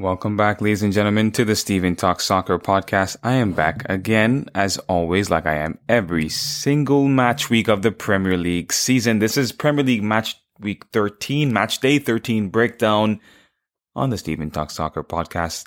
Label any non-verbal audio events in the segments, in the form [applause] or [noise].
Welcome back, ladies and gentlemen, to the Steven Talk Soccer podcast. I am back again, as always, like I am every single match week of the Premier League season. This is Premier League match week 13, match day 13 breakdown on the Steven Talk Soccer podcast.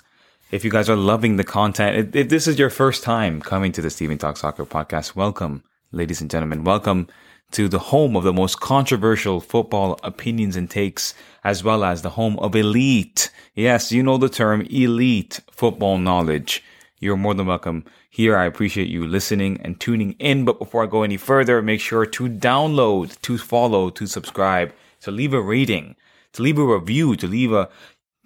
If you guys are loving the content, if this is your first time coming to the Steven Talk Soccer podcast, welcome, ladies and gentlemen. Welcome to the home of the most controversial football opinions and takes, as well as the home of elite. Yes, you know the term elite football knowledge. You're more than welcome here. I appreciate you listening and tuning in. But before I go any further, make sure to download, to follow, to subscribe, to leave a rating, to leave a review, to leave a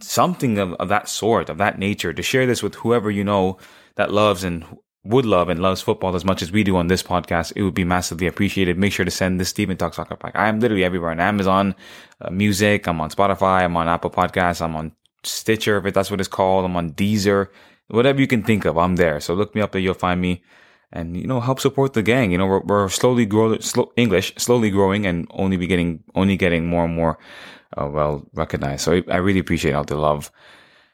something of, of that sort, of that nature, to share this with whoever you know that loves and would love and loves football as much as we do on this podcast, it would be massively appreciated. Make sure to send this Steven Talk Soccer pack. I am literally everywhere on Amazon uh, Music. I'm on Spotify. I'm on Apple Podcasts. I'm on Stitcher, if that's what it's called. I'm on Deezer. Whatever you can think of, I'm there. So look me up there. You'll find me. And, you know, help support the gang. You know, we're, we're slowly growing, slow, English, slowly growing and only be getting, only getting more and more, uh, well recognized. So I really appreciate all the love.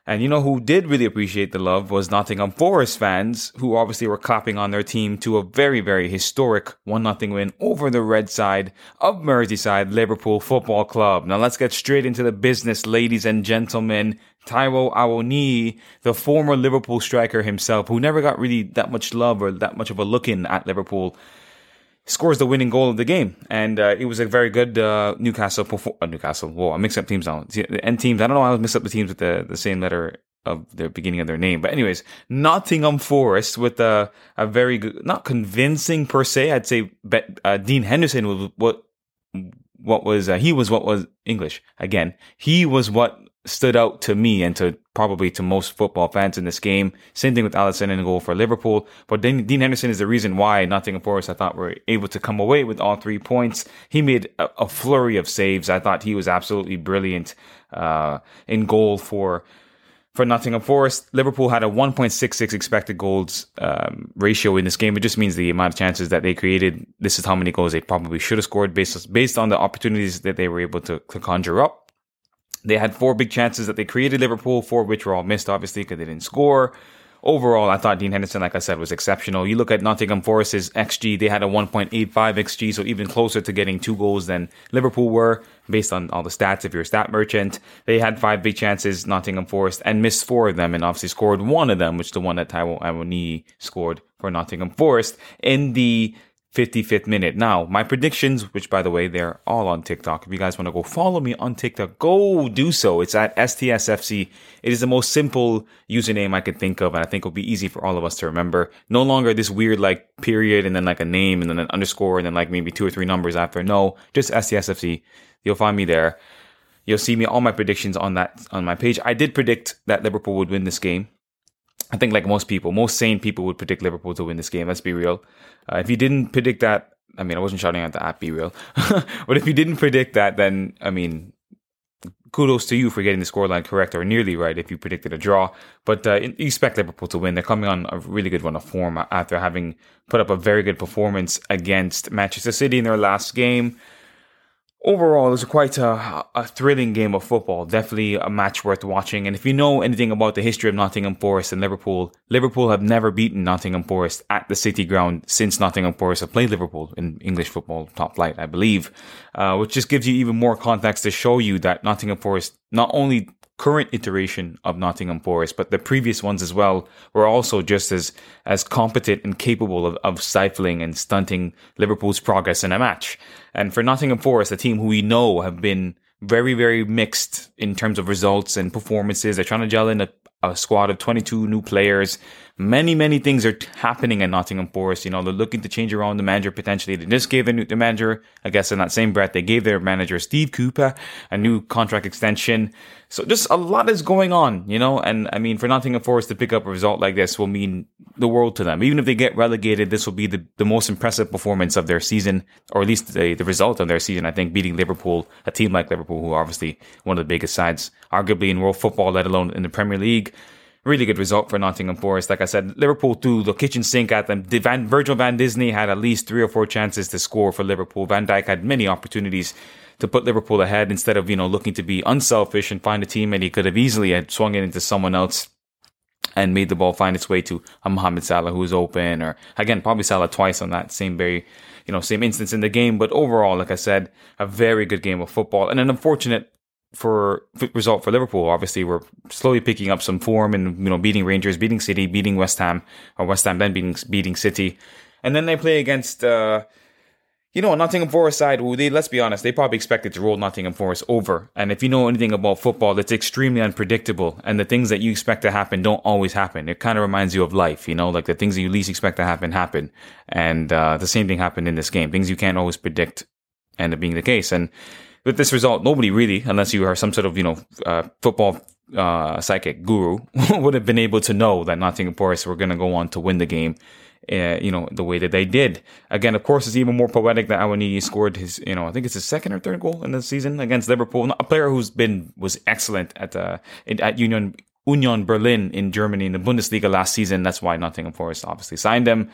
And you know who did really appreciate the love was Nottingham Forest fans, who obviously were clapping on their team to a very, very historic 1-0 win over the red side of Merseyside Liverpool Football Club. Now let's get straight into the business, ladies and gentlemen. Taiwo Awoniyi, the former Liverpool striker himself, who never got really that much love or that much of a look in at Liverpool, scores the winning goal of the game. And uh, it was a very good uh, Newcastle uh, Newcastle. Whoa, I mixed up teams now. And teams. I don't know I mixed up the teams with the, the same letter of the beginning of their name. But anyways, Nottingham Forest with a, a very good, not convincing per se. I'd say uh, Dean Henderson was what what was uh, he was what was English again. He was what stood out to me and to probably to most football fans in this game. Same thing with Alisson in goal for Liverpool. But then Dean Henderson is the reason why Nottingham Forest, I thought, were able to come away with all three points. He made a, a flurry of saves. I thought he was absolutely brilliant uh, in goal for for Nottingham Forest. Liverpool had a 1.66 expected goals um, ratio in this game. It just means the amount of chances that they created. This is how many goals they probably should have scored based based on the opportunities that they were able to, to conjure up. They had four big chances that they created Liverpool, four which were all missed, obviously, because they didn't score. Overall, I thought Dean Henderson, like I said, was exceptional. You look at Nottingham Forest's XG, they had a 1.85 XG, so even closer to getting two goals than Liverpool were, based on all the stats if you're a stat merchant. They had five big chances, Nottingham Forest, and missed four of them, and obviously scored one of them, which is the one that Taiwo Awoniyi scored for Nottingham Forest in the 55th minute. Now, my predictions, which by the way, they're all on TikTok. If you guys want to go follow me on TikTok, go do so. It's at STSFC. It is the most simple username I could think of, and I think will be easy for all of us to remember. No longer this weird like period and then like a name and then an underscore and then like maybe two or three numbers after. No, just STSFC. You'll find me there. You'll see me all my predictions on that on my page. I did predict that Liverpool would win this game. I think like most people, most sane people would predict Liverpool to win this game. Let's be real. Uh, if you didn't predict that, I mean, I wasn't shouting at the app, be real. [laughs] but if you didn't predict that, then I mean, kudos to you for getting the scoreline correct or nearly right if you predicted a draw. But uh, you expect Liverpool to win. They're coming on a really good run of form after having put up a very good performance against Manchester City in their last game overall, it was quite a, a, thrilling game of football. Definitely a match worth watching. And if you know anything about the history of Nottingham Forest and Liverpool, Liverpool have never beaten Nottingham Forest at the City Ground since Nottingham Forest have played Liverpool in English football top flight, I believe. Uh, which just gives you even more context to show you that Nottingham Forest not only current iteration of Nottingham Forest, but the previous ones as well were also just as as competent and capable of, of stifling and stunting Liverpool's progress in a match. And for Nottingham Forest, a team who we know have been very, very mixed in terms of results and performances. They're trying to gel in a, a squad of 22 new players many, many things are happening at Nottingham Forest. You know, they're looking to change around the manager potentially. They just gave the, new, the manager, I guess, in that same breath, they gave their manager Steve Cooper a new contract extension. So just a lot is going on, you know, and I mean, for Nottingham Forest to pick up a result like this will mean the world to them. Even if they get relegated, this will be the, the most impressive performance of their season, or at least the, the result of their season. I think beating Liverpool, a team like Liverpool, who are obviously one of the biggest sides, arguably in world football, let alone in the Premier League really good result for Nottingham Forest. Like I said, Liverpool threw the kitchen sink at them. Van, Virgil van Disney had at least three or four chances to score for Liverpool. Van Dijk had many opportunities to put Liverpool ahead instead of, you know, looking to be unselfish and find a team and he could have easily had swung it into someone else and made the ball find its way to a Mohamed Salah who's open or again, probably Salah twice on that same very, you know, same instance in the game. But overall, like I said, a very good game of football and an unfortunate for result for Liverpool. Obviously, we're slowly picking up some form and you know beating Rangers, beating City, beating West Ham, or West Ham then beating beating City, and then they play against. Uh, you know, Nottingham Forest side, who they, let's be honest, they probably expected to roll Nottingham Forest over. And if you know anything about football, it's extremely unpredictable. And the things that you expect to happen don't always happen. It kind of reminds you of life, you know, like the things that you least expect to happen, happen. And, uh, the same thing happened in this game. Things you can't always predict end up being the case. And with this result, nobody really, unless you are some sort of, you know, uh, football uh, psychic guru, [laughs] would have been able to know that Nottingham Forest were going to go on to win the game. Uh, you know the way that they did. Again, of course, it's even more poetic that Awoniyi scored his, you know, I think it's his second or third goal in the season against Liverpool. A player who's been was excellent at uh, at Union Union Berlin in Germany in the Bundesliga last season. That's why Nottingham Forest obviously signed him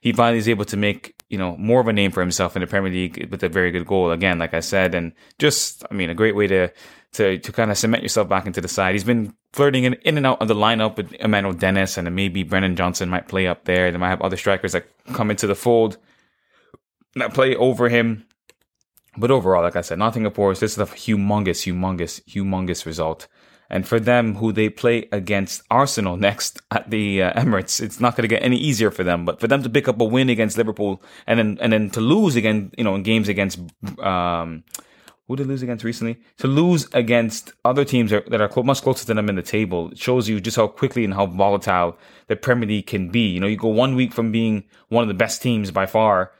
he finally is able to make you know more of a name for himself in the Premier League with a very good goal again, like I said, and just I mean a great way to to to kind of cement yourself back into the side. He's been flirting in, in and out of the lineup with Emmanuel Dennis and maybe Brennan Johnson might play up there. They might have other strikers that come into the fold that play over him. But overall, like I said, Nottingham Forest, this is a humongous, humongous, humongous result. And for them, who they play against Arsenal next [laughs] at the uh, Emirates, it's not going to get any easier for them. But for them to pick up a win against Liverpool and then and then to lose again, you know, in games against um, who did lose against recently? To lose against other teams that are much closer to them in the table shows you just how quickly and how volatile the Premier League can be. You know, you go one week from being one of the best teams by far.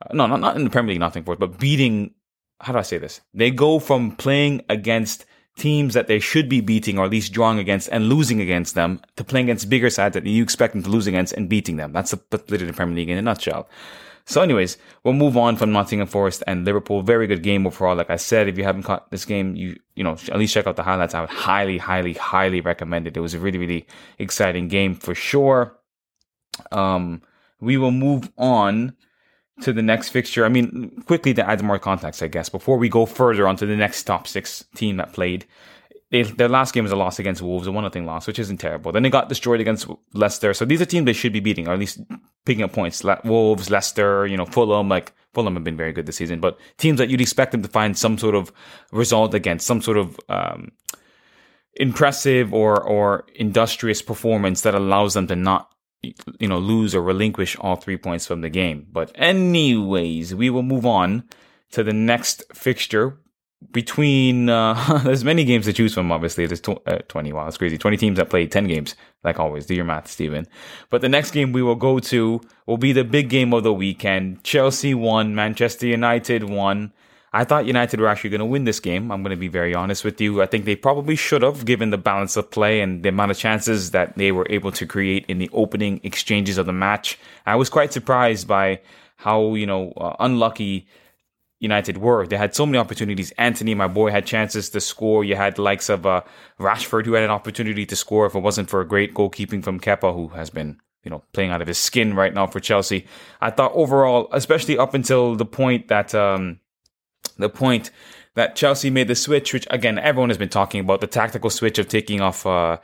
Uh, no, not, not in the Premier League, nothing for it, but beating. How do I say this? They go from playing against teams that they should be beating or at least drawing against and losing against them to playing against bigger sides that you expect them to lose against and beating them. That's the literally the Premier League in a nutshell. So, anyways, we'll move on from Nottingham Forest and Liverpool. Very good game overall. Like I said, if you haven't caught this game, you you know at least check out the highlights. I would highly, highly, highly recommend it. It was a really, really exciting game for sure. Um, we will move on to the next fixture. I mean, quickly to add more context, I guess, before we go further on to the next top six team that played. They, their last game was a loss against Wolves, a one nothing loss, which isn't terrible. Then they got destroyed against Leicester. So these are teams they should be beating, or at least picking up points. Le- Wolves, Leicester, you know, Fulham, like Fulham have been very good this season, but teams that you'd expect them to find some sort of result against, some sort of um, impressive or or industrious performance that allows them to not you know, lose or relinquish all three points from the game. But anyways, we will move on to the next fixture between, uh, [laughs] there's many games to choose from, obviously. There's tw- uh, 20, wow, that's crazy. 20 teams that played 10 games, like always. Do your math, Stephen. But the next game we will go to will be the big game of the weekend. Chelsea won, Manchester United won. I thought United were actually going to win this game. I'm going to be very honest with you. I think they probably should have, given the balance of play and the amount of chances that they were able to create in the opening exchanges of the match. I was quite surprised by how, you know, uh, unlucky United were. They had so many opportunities. Antony, my boy, had chances to score. You had the likes of uh, Rashford, who had an opportunity to score if it wasn't for a great goalkeeping from Kepa, who has been you know, playing out of his skin right now for Chelsea. I thought overall, especially up until the point that um, the point that Chelsea made the switch, which again everyone has been talking about, the tactical switch of taking off uh,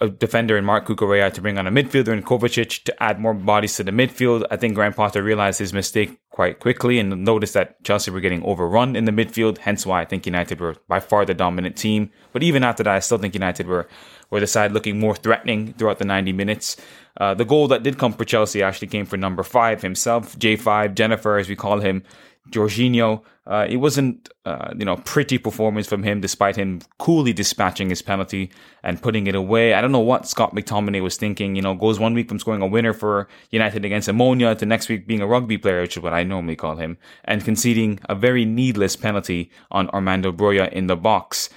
a defender in Marc Cucurella to bring on a midfielder in Kovacic to add more bodies to the midfield. I think Graham Potter realized his mistake quite quickly and noticed that Chelsea were getting overrun in the midfield. Hence why I think United were by far the dominant team. But even after that, I still think United were were the side looking more threatening throughout the 90 minutes. Uh, the goal that did come for Chelsea actually came for number five himself, J5, Jennifer, as we call him. Jorginho. Uh, it wasn't, uh, you know, pretty performance from him, despite him coolly dispatching his penalty and putting it away. I don't know what Scott McTominay was thinking. You know, goes one week from scoring a winner for United against Omonia to next week being a rugby player, which is what I normally call him, and conceding a very needless penalty on Armando Broja in the box.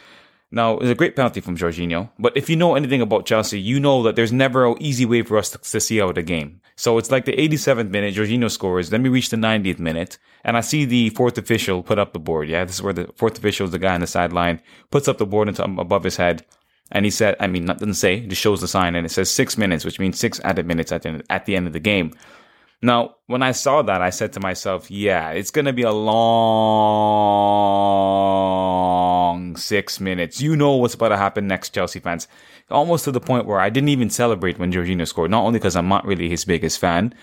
Now, it's a great penalty from Jorginho, but if you know anything about Chelsea, you know that there's never an easy way for us to, to see out a game. So it's like the 87th minute, Jorginho scores, then we reach the 90th minute, and I see the fourth official put up the board. Yeah, this is where the fourth official is the guy on the sideline, puts up the board into, um, above his head, and he said, I mean, not doesn't say, just shows the sign, and it says six minutes, which means six added minutes at the, at the end of the game. Now, when I saw that, I said to myself, yeah, it's going to be a long six minutes. You know what's about to happen next, Chelsea fans. Almost to the point where I didn't even celebrate when Jorginho scored, not only because I'm not really his biggest fan,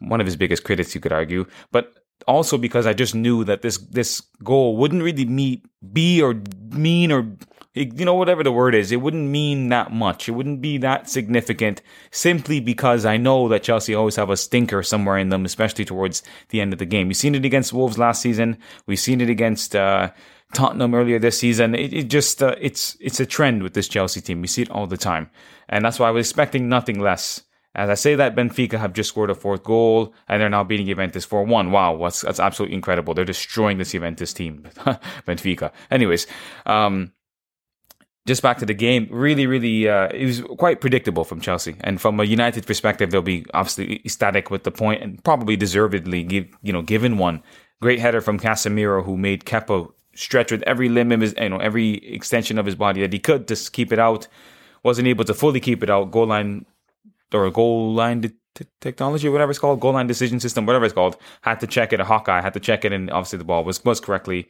one of his biggest critics, you could argue, but also because I just knew that this this goal wouldn't really meet, be or mean or you know, whatever the word is, it wouldn't mean that much. It wouldn't be that significant simply because I know that Chelsea always have a stinker somewhere in them, especially towards the end of the game. We've seen it against Wolves last season. We've seen it against, uh, Tottenham earlier this season. It, it just, uh, it's, it's a trend with this Chelsea team. We see it all the time. And that's why I was expecting nothing less. As I say that, Benfica have just scored a fourth goal and they're now beating Juventus 4-1. Wow, that's, that's absolutely incredible. They're destroying this Juventus team, [laughs] Benfica. Anyways, um, just back to the game, really, really, uh, it was quite predictable from Chelsea. And from a United perspective, they'll be obviously ecstatic with the point and probably deservedly give, you know, given one. Great header from Casemiro, who made Kepa stretch with every limb of his, you know, every extension of his body that he could to keep it out. Wasn't able to fully keep it out. Goal line or goal line de- technology, whatever it's called, goal line decision system, whatever it's called. Had to check it. A Hawkeye had to check it, and obviously the ball was was correctly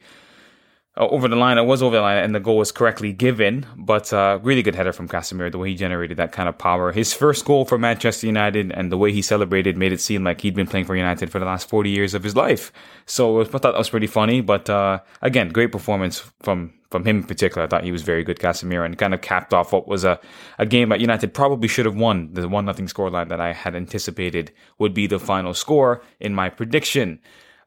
uh, over the line. It was over the line, and the goal was correctly given. But uh, really good header from Casemiro, the way he generated that kind of power. His first goal for Manchester United and the way he celebrated made it seem like he'd been playing for United for the last 40 years of his life. So I thought that was pretty funny. But uh, again, great performance from from him in particular. I thought he was very good, Casemiro, and kind of capped off what was a, a game that United probably should have won. The one nothing scoreline that I had anticipated would be the final score in my prediction.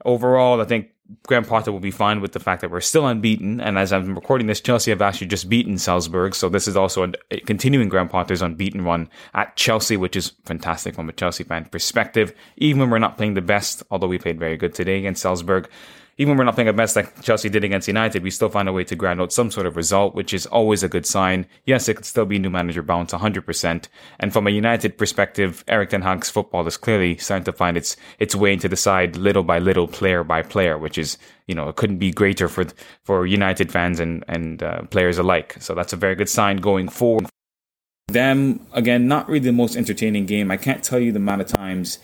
Overall, I think Graham Potter will be fine with the fact that we're still unbeaten. And as I'm recording this, Chelsea have actually just beaten Salzburg. So this is also a, a continuing Graham Potter's unbeaten run at Chelsea, which is fantastic from a Chelsea fan perspective. Even when we're not playing the best, although we played very good today against Salzburg, even when we're not playing our best like Chelsea did against United, we still find a way to grind out some sort of result, which is always a good sign. Yes, it could still be new manager bounce 100%. And from a United perspective, Erik Ten Hag's football is clearly starting to find its, its way into the side little by little, player by player, which is, you know, it couldn't be greater for, for United fans and, and uh, players alike. So that's a very good sign going forward. Them, again, not really the most entertaining game. I can't tell you the amount of times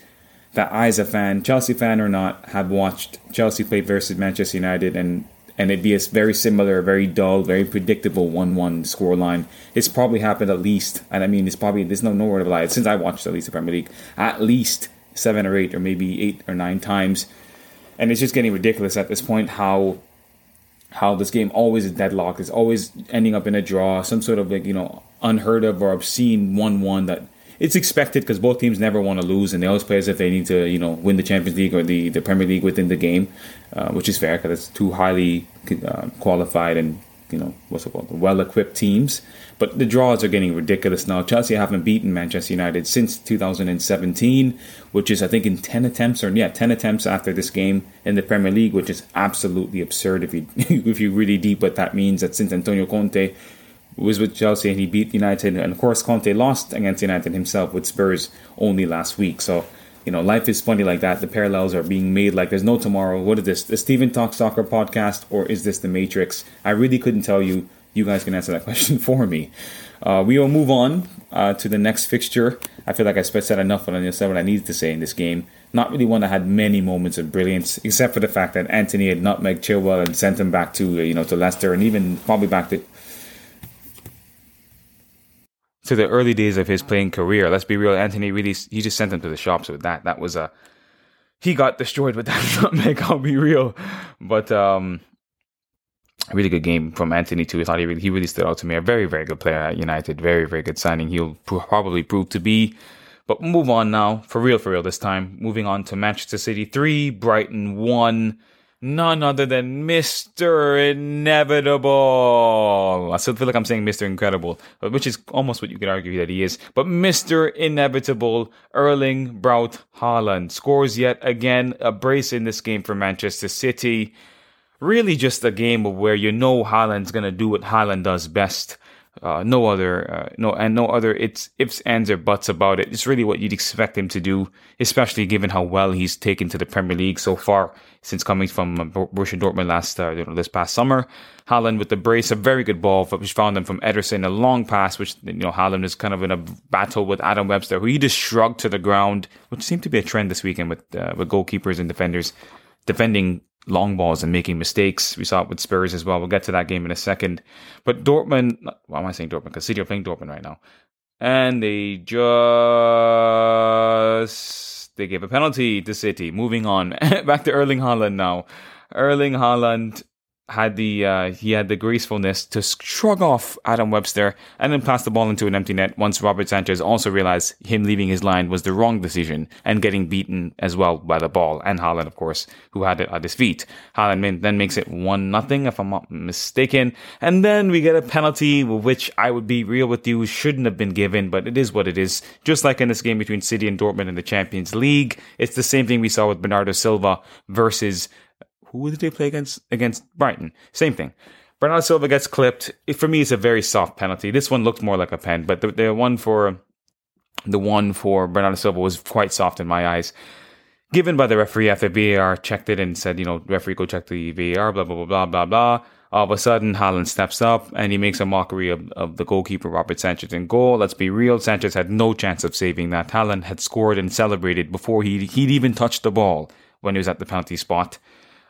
that I, as a fan, Chelsea fan or not, have watched Chelsea play versus Manchester United and and it'd be a very similar, very dull, very predictable one-one scoreline. It's probably happened at least, and I mean, it's probably there's no nowhere to lie. Since I watched at least the Premier League, at least seven or eight, or maybe eight or nine times, and it's just getting ridiculous at this point. How how this game always is deadlocked, is always ending up in a draw, some sort of like you know unheard of or obscene one-one that it's expected because both teams never want to lose, and they always play as if they need to, you know, win the Champions League or the, the Premier League within the game, uh, which is fair because it's two highly uh, qualified and you know what's it called, well-equipped teams. But the draws are getting ridiculous now. Chelsea haven't beaten Manchester United since 2017, which is I think in 10 attempts or yeah 10 attempts after this game in the Premier League, which is absolutely absurd if you [laughs] if you really deep what that means. That since Antonio Conte was with Chelsea and he beat United. And of course, Conte lost against United himself with Spurs only last week. So, you know, life is funny like that. The parallels are being made like there's no tomorrow. What is this? The Steven Talk Soccer podcast or is this the Matrix? I really couldn't tell you. You guys can answer that [laughs] question for me. Uh, we will move on uh, to the next fixture. I feel like I said enough on said what I needed to say in this game. Not really one that had many moments of brilliance, except for the fact that Antony had nutmegged Chilwell and sent him back to you know to Leicester and even probably back to to the early days of his playing career. Let's be real, Antony really he just sent him to the shops with that. That was a he got destroyed with that [laughs] nutmeg. I'll be real, but um, really good game from Antony too. I thought he really he really stood out to me. A very very good player at United. Very very good signing. He'll probably prove to be. But move on now, for real, for real this time. Moving on to Manchester City 3, Brighton 1 none other than Mr. Inevitable. I still feel like I'm saying Mr. Incredible, which is almost what you could argue that he is. But Mr. Inevitable, Erling Braut Haaland, scores yet again a brace in this game for Manchester City. Really just a game of where you know Haaland's going to do what Haaland does best. Uh, no other, uh, no, and no other. It's ifs, ands, or buts about it. It's really what you'd expect him to do, especially given how well he's taken to the Premier League so far since coming from uh, Borussia Dortmund last, uh, you know, this past summer. Haaland with the brace, a very good ball, which found him from Ederson, a long pass, which you know Haaland is kind of in a battle with Adam Webster, who he just shrugged to the ground, which seemed to be a trend this weekend with uh, with goalkeepers and defenders defending long balls and making mistakes. We saw it with Spurs as well. We'll get to that game in a second. But Dortmund, why am I saying Dortmund? Because City are playing Dortmund right now. And they just, they gave a penalty to City. Moving on. [laughs] Back to Erling Haaland now. Erling Haaland had the uh, he had the gracefulness to shrug off Adam Webster and then pass the ball into an empty net once Robert Sanchez also realized him leaving his line was the wrong decision and getting beaten as well by the ball and Haaland of course who had it at his feet. Haaland then makes it one nothing if I'm not mistaken and then we get a penalty which I would be real with you shouldn't have been given but it is what it is just like in this game between City and Dortmund in the Champions League it's the same thing we saw with Bernardo Silva versus who did they play against? Against Brighton. Same thing. Bernardo Silva gets clipped. for me, it's a very soft penalty. This one looked more like a pen, but the, the one for the one for Bernardo Silva was quite soft in my eyes. Given by the referee after VAR checked it and said, you know, referee go check the VAR, blah blah blah blah blah blah. All of a sudden, Haaland steps up and he makes a mockery of, of the goalkeeper Robert Sanchez in goal. Let's be real, Sanchez had no chance of saving that. Haaland had scored and celebrated before he he'd even touched the ball when he was at the penalty spot.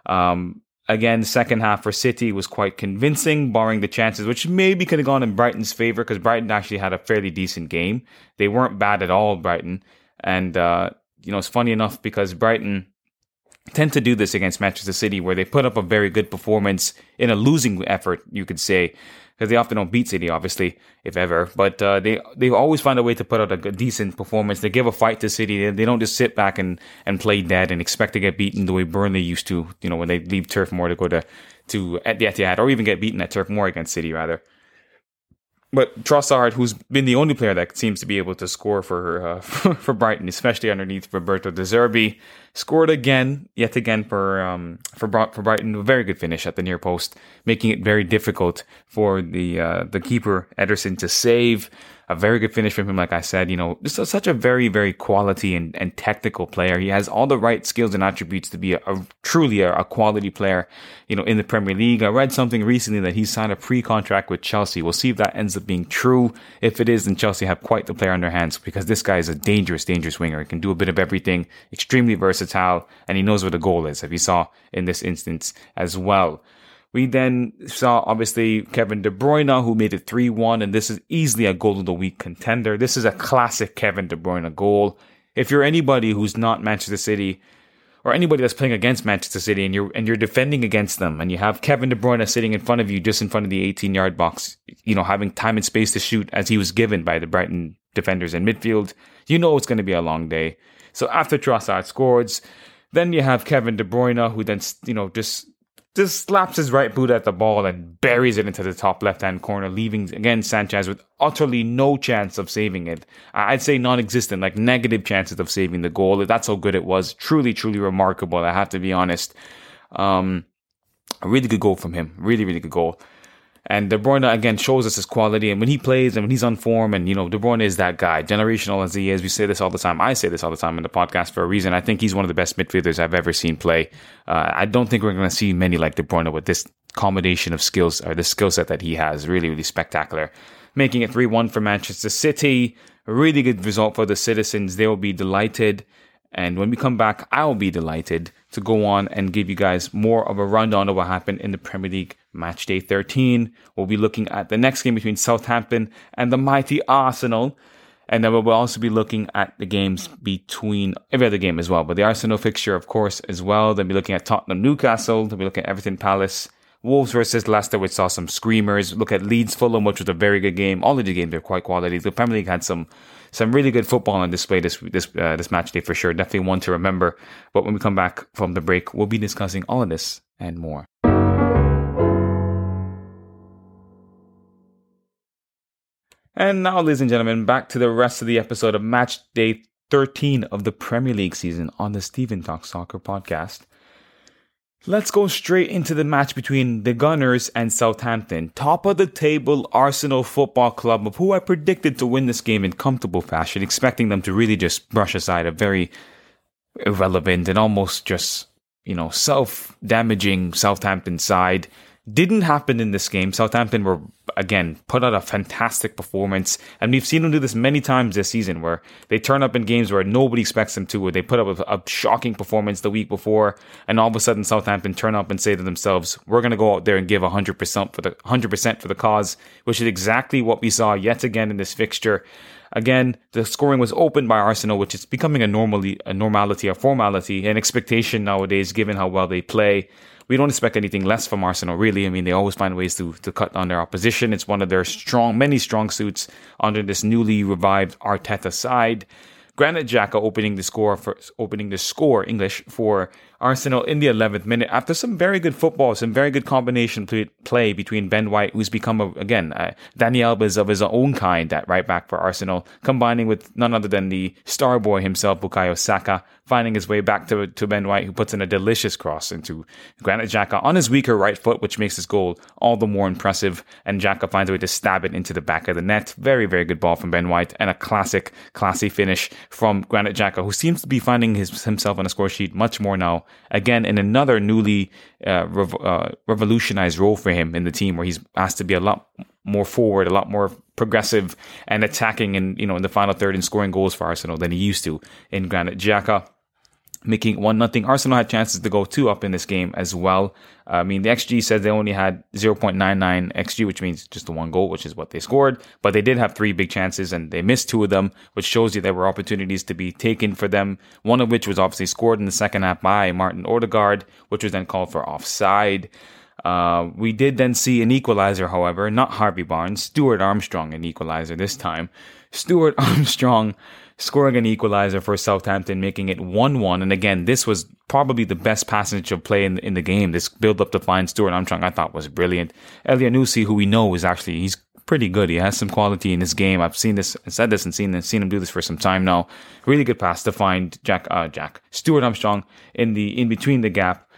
Um, again, second half for City was quite convincing, barring the chances, which maybe could have gone in Brighton's favor because Brighton actually had a fairly decent game. They weren't bad at all, Brighton. And, uh, you know, it's funny enough because Brighton tend to do this against Manchester City where they put up a very good performance in a losing effort, you could say because they often don't beat City, obviously, if ever. But uh, they they always find a way to put out a, decent performance. They give a fight to City. They, they, don't just sit back and, and play dead and expect to get beaten the way Burnley used to. You know, when they leave Turf Moor to go to to at the Etihad, or even get beaten at Turf Moor against City, rather. But Trossard, who's been the only player that seems to be able to score for uh, [laughs] for Brighton, especially underneath Roberto De Zerbi, scored again, yet again for um, for for Brighton. A very good finish at the near post, making it very difficult for the uh, the keeper Ederson to save a very good finish from him. Like I said, you know, just a, such a very, very quality and, and technical player. He has all the right skills and attributes to be a, a truly a, a, quality player, you know, in the Premier League. I read something recently that he signed a pre-contract with Chelsea. We'll see if that ends up being true. If it is, then Chelsea have quite the player on their hands because this guy is a dangerous, dangerous winger. He can do a bit of everything, extremely versatile, and he knows where the goal is, if you saw in this instance as well. We then saw obviously Kevin De Bruyne who made it 3-1 and this is easily a goal of the week contender. This is a classic Kevin De Bruyne goal. If you're anybody who's not Manchester City or anybody that's playing against Manchester City and you're and you're defending against them and you have Kevin De Bruyne sitting in front of you just in front of the 18 yard box, you know, having time and space to shoot as he was given by the Brighton defenders in midfield, you know it's going to be a long day. So after Trossard scores, then you have Kevin De Bruyne who then, you know, just just slaps his right boot at the ball and buries it into the top left hand corner, leaving again Sanchez with utterly no chance of saving it. I'd say non existent, like negative chances of saving the goal. That's how good it was. Truly, truly remarkable. I have to be honest. Um, a really good goal from him. Really, really good goal. And De Bruyne again shows us his quality, and when he plays and when he's on form, and you know De Bruyne is that guy, generational as he is. We say this all the time. I say this all the time in the podcast for a reason. I think he's one of the best midfielders I've ever seen play. Uh, I don't think we're going to see many like De Bruyne with this combination of skills or the skill set that he has. Really, really spectacular. Making it three one for Manchester City. A really good result for the citizens. They will be delighted. And when we come back, I'll be delighted to go on and give you guys more of a rundown of what happened in the Premier League match day 13. We'll be looking at the next game between Southampton and the mighty Arsenal. And then we'll also be looking at the games between every other game as well. But the Arsenal fixture, of course, as well. Then be looking at Tottenham Newcastle. Then be looking at Everton Palace. Wolves versus Leicester, which saw some screamers. Look at Leeds Fulham, which was a very good game. All of the games are quite quality. The Premier League had some some really good football on display this this uh, this match day for sure. Definitely one to remember. But when we come back from the break, we'll be discussing all of this and more. And now, ladies and gentlemen, back to the rest of the episode of Match Day 13 of the Premier League season on the Stephen Talk Soccer podcast. Let's go straight into the match between the Gunners and Southampton. Top of the table Arsenal Football Club, of who I predicted to win this game in comfortable fashion, expecting them to really just brush aside a very irrelevant and almost just, you know, self damaging Southampton side. Didn't happen in this game. Southampton were, again, put out a fantastic performance. And we've seen them do this many times this season where they turn up in games where nobody expects them to, where they put up a, a shocking performance the week before. And all of a sudden, Southampton turn up and say to themselves, we're going to go out there and give 100% for the, 100% for the cause, which is exactly what we saw yet again in this fixture. Again, the scoring was opened by Arsenal, which is becoming a normally a normality, a formality, an expectation nowadays, given how well they play we don't expect anything less from Arsenal, really. I mean, they always find ways to, to cut on their opposition. It's one of their strong, many strong suits under this newly revived Arteta side. Granit Xhaka opening the score for opening the score English for Arsenal in the 11th minute after some very good football, some very good combination play between Ben White, who's become a, again uh, Dani Alves of his own kind at right back for Arsenal, combining with none other than the star boy himself, Bukayo Saka, finding his way back to, to Ben White, who puts in a delicious cross into Granit Xhaka on his weaker right foot, which makes his goal all the more impressive. And Xhaka finds a way to stab it into the back of the net. Very, very good ball from Ben White and a classic, classy finish from Granit Xhaka, who seems to be finding his, himself on a score sheet much more now. Again, in another newly uh, rev- uh, revolutionized role for him in the team, where he's asked to be a lot more forward, a lot more progressive and attacking and you know in the final third and scoring goals for Arsenal than he used to in Granit Xhaka making one nothing. Arsenal had chances to go two up in this game as well. Uh, I mean, the XG says they only had 0.99 XG, which means just the one goal, which is what they scored. But they did have three big chances and they missed two of them, which shows you there were opportunities to be taken for them. One of which was obviously scored in the second half by Martin Odegaard, which was then called for offside. Uh, we did then see an equalizer, however, not Harvey Barnes, Stuart Armstrong, an equalizer this time. Stuart [laughs] Armstrong scoring an equalizer for Southampton, making it 1 1. And again, this was probably the best passage of play in, in the game. This build up to find Stuart Armstrong, I thought was brilliant. Elyounoussi, who we know is actually, he's pretty good. He has some quality in his game. I've seen this, said this, and seen this, seen him do this for some time now. Really good pass to find Jack, uh, Jack Stuart Armstrong in the in between the gap,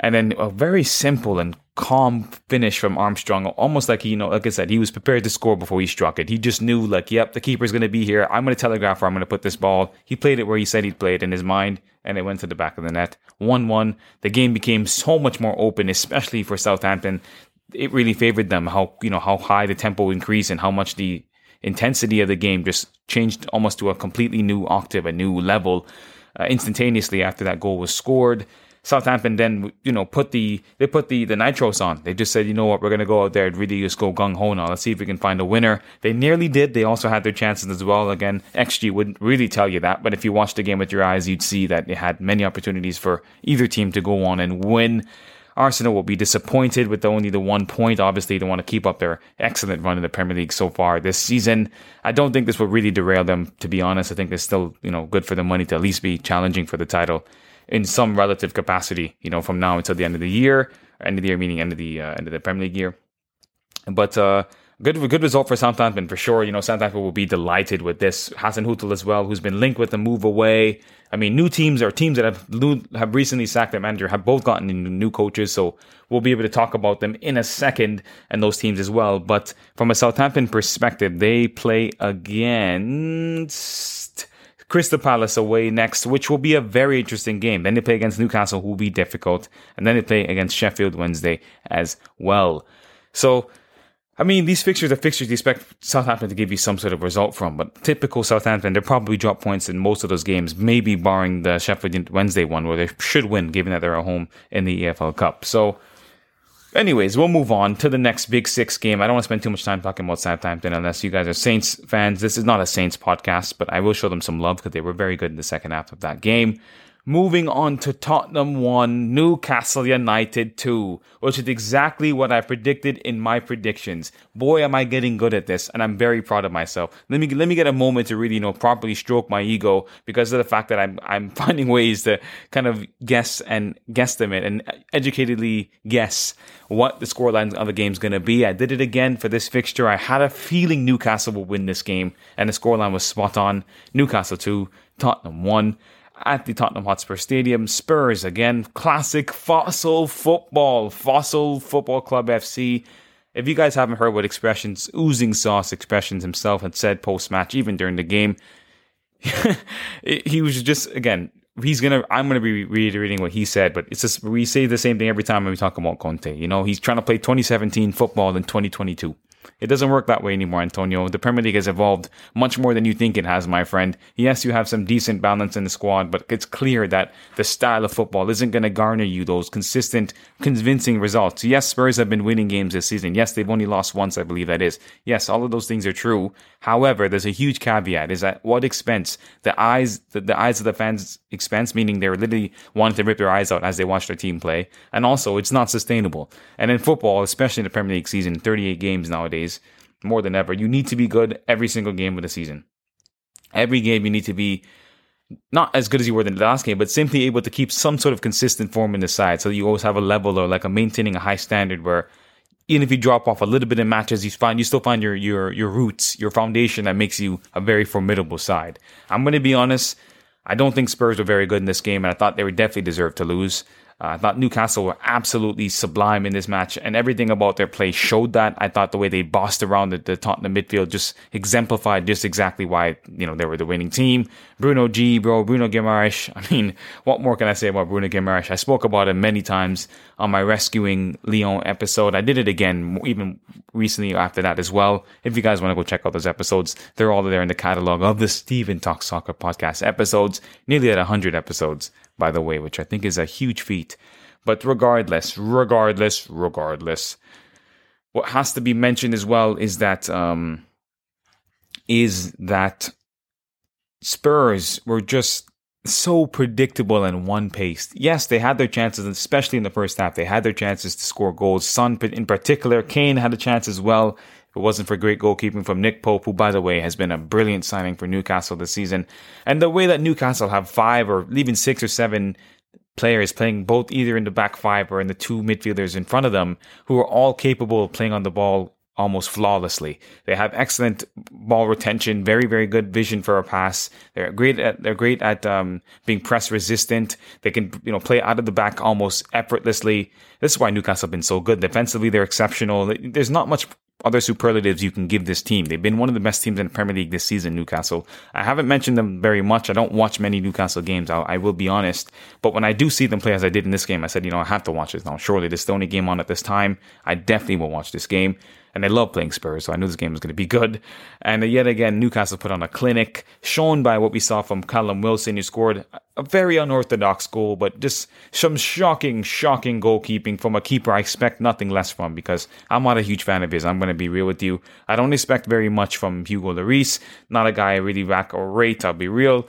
and then a very simple and calm finish from Armstrong, almost like he, you know, like I said, he was prepared to score before he struck it. He just knew, like, yep, the keeper's going to be here. I'm going to telegraph where I'm going to put this ball. He played it where he said he'd play it in his mind, and it went to the back of the net. 1 1. The game became so much more open, especially for Southampton. It really favored them how, you know, how high the tempo increased and how much the intensity of the game just changed almost to a completely new octave, a new level uh, instantaneously after that goal was scored. Southampton then, you know, put the they put the the nitros on. They just said, you know what, we're gonna go out there and really just go gung ho now. Let's see if we can find a winner. They nearly did. They also had their chances as well. Again, XG wouldn't really tell you that, but if you watched the game with your eyes, you'd see that they had many opportunities for either team to go on and win. Arsenal will be disappointed with only the one point. Obviously, they want to keep up their excellent run in the Premier League so far this season. I don't think this will really derail them, to be honest. I think it's still, you know, good for the money to at least be challenging for the title in some relative capacity, you know, from now until the end of the year, end of the year meaning end of the uh, end of the Premier League year. But uh, good good result for Southampton for sure. You know, Southampton will be delighted with this. Hasenhüttl as well, who's been linked with the move away. I mean, new teams or teams that have have recently sacked their manager have both gotten new coaches, so we'll be able to talk about them in a second and those teams as well. But from a Southampton perspective, they play against Crystal Palace away next, which will be a very interesting game. Then they play against Newcastle, who will be difficult, and then they play against Sheffield Wednesday as well. So, I mean, these fixtures are fixtures you expect Southampton to give you some sort of result from, but typical Southampton, they probably drop points in most of those games, maybe barring the Sheffield Wednesday one, where they should win, given that they're at home in the EFL Cup. So, Anyways, we'll move on to the next Big Six game. I don't want to spend too much time talking about Southampton unless you guys are Saints fans. This is not a Saints podcast, but I will show them some love because they were very good in the second half of that game. Moving on to Tottenham 1, Newcastle United 2, which is exactly what I predicted in my predictions. Boy, am I getting good at this, and I'm very proud of myself. Let me let me get a moment to really, you know, properly stroke my ego because of the fact that I'm I'm [laughs] finding ways to kind of guess and guesstimate and educatedly guess what the scoreline of the game's going to be. I did it again for this fixture. I had a feeling Newcastle will win this game, and the scoreline was spot on. Newcastle 2, Tottenham 1. At the Tottenham Hotspur Stadium. Spurs again, classic fossil football, fossil football club FC. If you guys haven't heard what expressions, oozing sauce expressions himself had said post match, even during the game, [laughs] he was just again. He's gonna. I'm gonna be reiterating what he said, but it's just we say the same thing every time when we talk about Conte. You know, he's trying to play 2017 football in 2022. It doesn't work that way anymore, Antonio. The Premier League has evolved much more than you think it has, my friend. Yes, you have some decent balance in the squad, but it's clear that the style of football isn't going to garner you those consistent, convincing results. Yes, Spurs have been winning games this season. Yes, they've only lost once, I believe that is. Yes, all of those things are true. However, there's a huge caveat is at what expense? The eyes, the, the eyes of the fans expense, meaning they're literally wanting to rip their eyes out as they watch their team play. And also, it's not sustainable. And in football, especially in the Premier League season, 38 games nowadays, more than ever, you need to be good every single game of the season. Every game, you need to be not as good as you were in the last game, but simply able to keep some sort of consistent form in the side so you always have a level or like a maintaining a high standard where even if you drop off a little bit in matches, you find you still find your your your roots, your foundation that makes you a very formidable side. I'm going to be honest. I don't think Spurs were very good in this game, and I thought they were definitely deserved to lose. Uh, I thought Newcastle were absolutely sublime in this match, and everything about their play showed that. I thought the way they bossed around the, the Tottenham midfield just exemplified just exactly why you know they were the winning team. Bruno G, bro, Bruno Guimaraes. [laughs] I mean, what more can I say about Bruno Guimaraes? I spoke about him many times on my rescuing Leon episode. I did it again even recently after that as well. If you guys want to go check out those episodes, they're all there in the catalog of the Steven Talk Soccer podcast episodes. Nearly at hundred episodes by the way, which I think is a huge feat. But regardless, regardless, regardless, what has to be mentioned as well is that um, is that Spurs were just so predictable and one paced. Yes, they had their chances, especially in the first half. They had their chances to score goals. Son, in particular, Kane had a chance as well. If it wasn't for great goalkeeping from Nick Pope, who, by the way, has been a brilliant signing for Newcastle this season. And the way that Newcastle have five or even six or seven players playing both either in the back five or in the two midfielders in front of them who are all capable of playing on the ball almost flawlessly. They have excellent ball retention, very very good vision for a pass. They're great at they're great at um, being press resistant. They can you know play out of the back almost effortlessly. This is why Newcastle have been so good defensively. They're exceptional. There's not much other superlatives you can give this team. They've been one of the best teams in the Premier League this season, Newcastle. I haven't mentioned them very much. I don't watch many Newcastle games, I, I, will be honest. But when I do see them play as I did in this game, I said, you know, I have to watch this now. Surely this is the only game on at this time. I definitely will watch this game and I love playing Spurs, so I knew this game was going to be good. And yet again, Newcastle put on a clinic, shown by what we saw from Callum Wilson, who scored a very unorthodox goal, but just some shocking, shocking goalkeeping from a keeper I expect nothing less from because I'm not a huge fan of his. I'm going to be real with you. I don't expect very much from Hugo Lloris, not a guy I really rack or rate, I'll be real.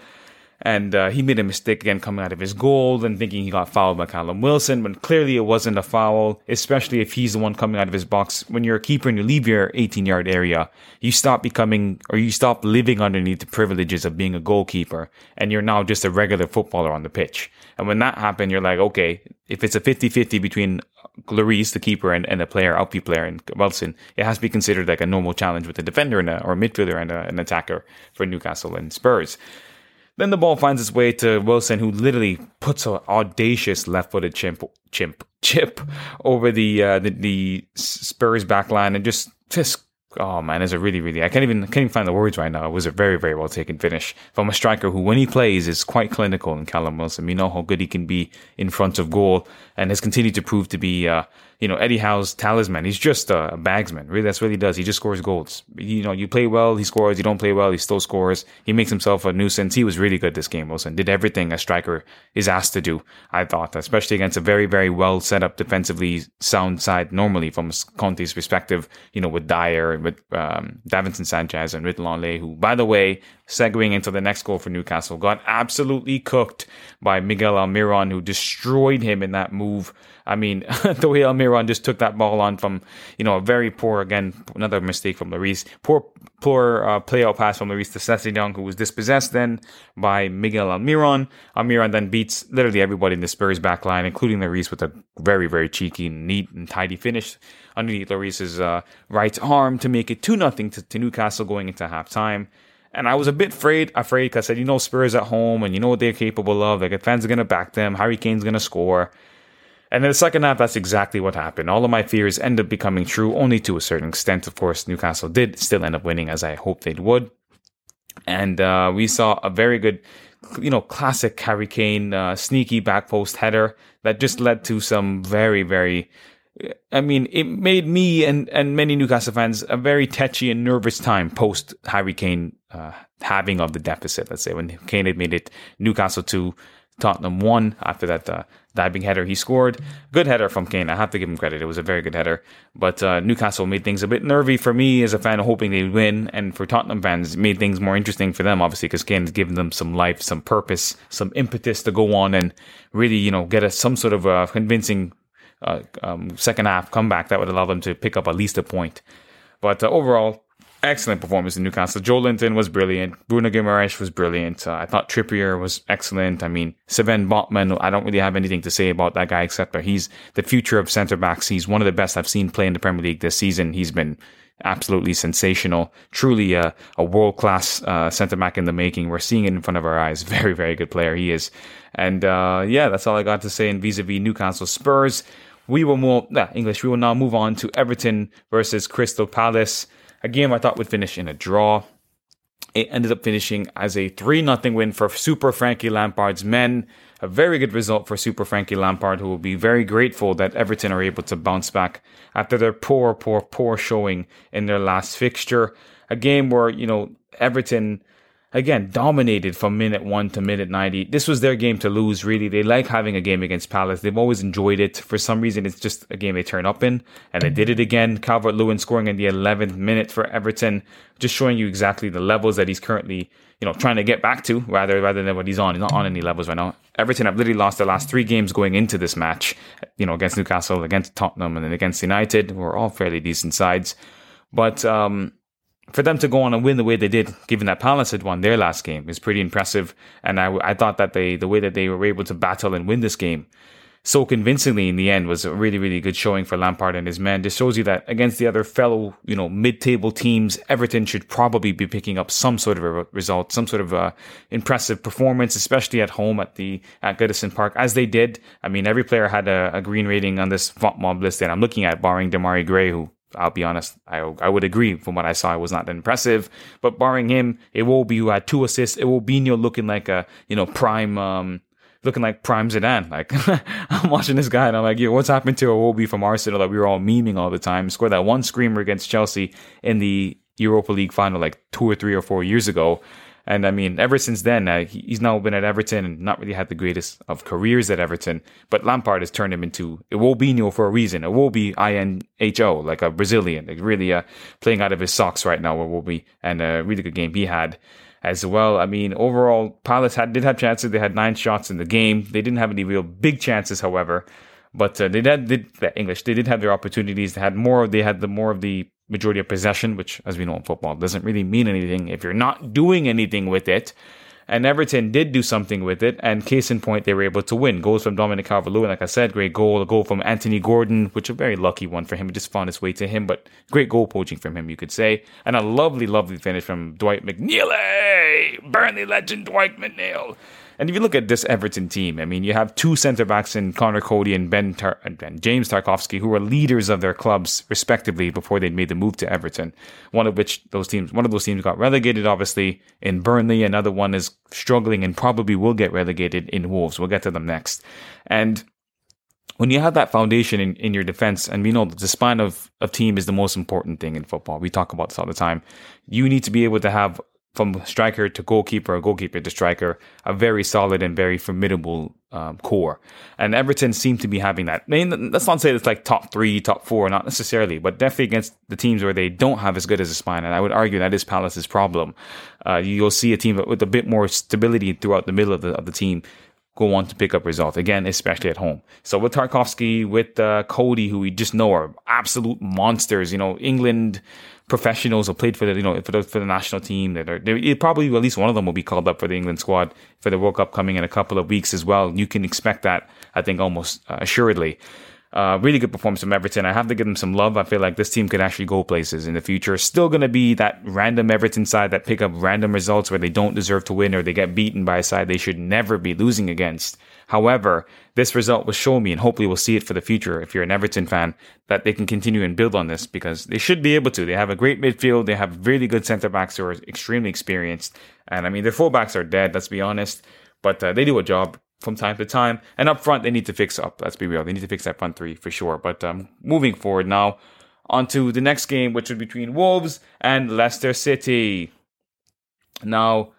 And uh, he made a mistake again coming out of his goal and thinking he got fouled by Callum Wilson, but clearly it wasn't a foul, especially if he's the one coming out of his box. When you're a keeper and you leave your 18 yard area, you stop becoming or you stop living underneath the privileges of being a goalkeeper and you're now just a regular footballer on the pitch. And when that happened, you're like, okay, if it's a 50 50 between Lloris, the keeper, and, and a player, outfield player, and Wilson, it has to be considered like a normal challenge with a defender and a, or a midfielder and a, an attacker for Newcastle and Spurs. Then the ball finds its way to Wilson, who literally puts an audacious left-footed chimp, chimp, [laughs] chip over the uh, the, the Spurs backline and just just oh man, it's a really really I can't even can't even find the words right now. It was a very very well taken finish from a striker who, when he plays, is quite clinical. In Callum Wilson, we know how good he can be in front of goal, and has continued to prove to be. Uh, you know, Eddie Howe's talisman. He's just a bagsman. Really, that's what he does. He just scores goals. You know, you play well, he scores. You don't play well, he still scores. He makes himself a nuisance. He was really good this game, Wilson. Did everything a striker is asked to do, I thought, especially against a very, very well set up defensively sound side normally from Conte's perspective, you know, with Dier, and with um, Davinson Sanchez and with Lenglet, who, by the way, segueing into the next goal for Newcastle, got absolutely cooked by Miguel Almiron, who destroyed him in that move. I mean, [laughs] the way Almiron just took that ball on from, you know, a very poor, again, another mistake from Lloris, poor, poor uh, play out pass from Lloris to Sessegnon, who was dispossessed then by Miguel Almiron. Almiron then beats literally everybody in the Spurs back line, including Lloris with a very, very cheeky, neat, and tidy finish underneath Lloris's uh, right arm to make it 2 0 to, to Newcastle going into halftime. And I was a bit afraid, afraid because I said, you know, Spurs at home and you know what they're capable of. Like, fans are going to back them. Harry Kane's going to score. And in the second half, that's exactly what happened. All of my fears ended up becoming true, only to a certain extent. Of course, Newcastle did still end up winning, as I hoped they would. And uh, we saw a very good, you know, classic Harry Kane uh, sneaky back post header that just led to some very, very. I mean, it made me and, and many Newcastle fans a very tetchy and nervous time post Harry Kane uh, having of the deficit. Let's say when Kane had made it Newcastle two, Tottenham one after that uh, diving header he scored. Good header from Kane. I have to give him credit. It was a very good header. But uh, Newcastle made things a bit nervy for me as a fan, hoping they'd win. And for Tottenham fans, made things more interesting for them, obviously, because Kane has given them some life, some purpose, some impetus to go on and really, you know, get a, some sort of a convincing uh, um, second half comeback that would allow them to pick up at least a point. But uh, overall, excellent performance in Newcastle. Joelinton was brilliant. Bruno Guimaraes was brilliant. Uh, I thought Trippier was excellent. I mean, Sven Botman, I don't really have anything to say about that guy except that he's the future of centre backs. He's one of the best I've seen play in the Premier League this season. He's been absolutely sensational. Truly a, a world class uh, centre back in the making. We're seeing it in front of our eyes. [laughs] Very, very good player he is. And uh, yeah, that's all I got to say in vis a vis Newcastle Spurs. We will move, nah, English, we will now move on to Everton versus Crystal Palace. A game I thought would finish in a draw. It ended up finishing as a 3 0 win for Super Frankie Lampard's men. A very good result for Super Frankie Lampard, who will be very grateful that Everton are able to bounce back after their poor, poor, poor showing in their last fixture. A game where, you know, Everton again, dominated from minute one to minute 90. This was their game to lose, really. They like having a game against Palace. They've always enjoyed it. For some reason, it's just a game they turn up in, and they did it again. Calvert Lewin scoring in the 11th minute for Everton, just showing you exactly the levels that he's currently, you know, trying to get back to, rather, rather than what he's on. He's not on any levels right now. Everton have literally lost their last three games going into this match, you know, against Newcastle, against Tottenham, and then against United, who are all fairly decent sides. But, um, for them to go on and win the way they did, given that Palace had won their last game, is pretty impressive. And I, I thought that they, the way that they were able to battle and win this game so convincingly in the end was a really, really good showing for Lampard and his men. This shows you that against the other fellow, you know, mid-table teams, Everton should probably be picking up some sort of a result, some sort of a impressive performance, especially at home at the at Goodison Park, as they did. I mean, every player had a, a green rating on this mob list that I'm looking at, barring Demarai Gray, who I'll be honest, I, I would agree from what I saw, it was not that impressive. But barring him, Iwobi who had two assists, It will be Iwobi looking like a, you know, prime, um, looking like prime Zidane. Like, [laughs] I'm watching this guy and I'm like, yo, what's happened to a Iwobi from Arsenal that we were all memeing all the time? Scored that one screamer against Chelsea in the Europa League final like two or three or four years ago. And I mean, ever since then, uh, he's now been at Everton and not really had the greatest of careers at Everton. But Lampard has turned him into Iwobi for a reason. Will be I-N-H-O, like a Brazilian, like really uh, playing out of his socks right now. Will be, and a really good game he had as well. I mean, overall, Palace had, did have chances. They had nine shots in the game. They didn't have any real big chances, however. But uh, they did, did English. They did have their opportunities. They had more. They had the more of the majority of possession, which, as we know in football, doesn't really mean anything if you're not doing anything with it. And Everton did do something with it, and case in point, they were able to win. Goals from Dominic Calvert-Lewin, like I said, great goal. A goal from Anthony Gordon, which a very lucky one for him. It just found its way to him, but great goal poaching from him, you could say. And a lovely, lovely finish from Dwight McNeil. Burnley legend Dwight McNeil. And if you look at this Everton team, I mean, you have two centre backs in Conor Coady and Ben Tar- and James Tarkowski, who were leaders of their clubs respectively before they made the move to Everton. One of which those teams, one of those teams got relegated, obviously in Burnley. Another one is struggling and probably will get relegated in Wolves. We'll get to them next. And when you have that foundation in, in your defense, and we know that the spine of a team is the most important thing in football. We talk about this all the time. You need to be able to have from striker to goalkeeper, goalkeeper to striker, a very solid and very formidable um, core. And Everton seem to be having that. I mean, let's not say it's like top three, top four, not necessarily, but definitely against the teams where they don't have as good as a spine. And I would argue that is Palace's problem. Uh, you'll see a team with a bit more stability throughout the middle of the, of the team go on to pick up results again, especially at home. So with Tarkowski, with uh, Coady, who we just know are absolute monsters, you know, England professionals who played for the you know for the, for the national team that are probably at least one of them will be called up for the England squad for the World Cup coming in a couple of weeks as well. You can expect that I think almost uh, assuredly. Uh, really good performance from Everton. I have to give them some love. I feel like this team could actually go places in the future. Still going to be that random Everton side that pick up random results where they don't deserve to win or they get beaten by a side they should never be losing against. However, this result will show me, and hopefully we'll see it for the future if you're an Everton fan, that they can continue and build on this because they should be able to. They have a great midfield. They have really good centre backs who are extremely experienced. And I mean, their fullbacks are dead, let's be honest, but uh, they do a job from time to time. And up front, they need to fix up. Let's be real. They need to fix that front three for sure. But um, moving forward now, on to the next game, which was between Wolves and Leicester City. Now,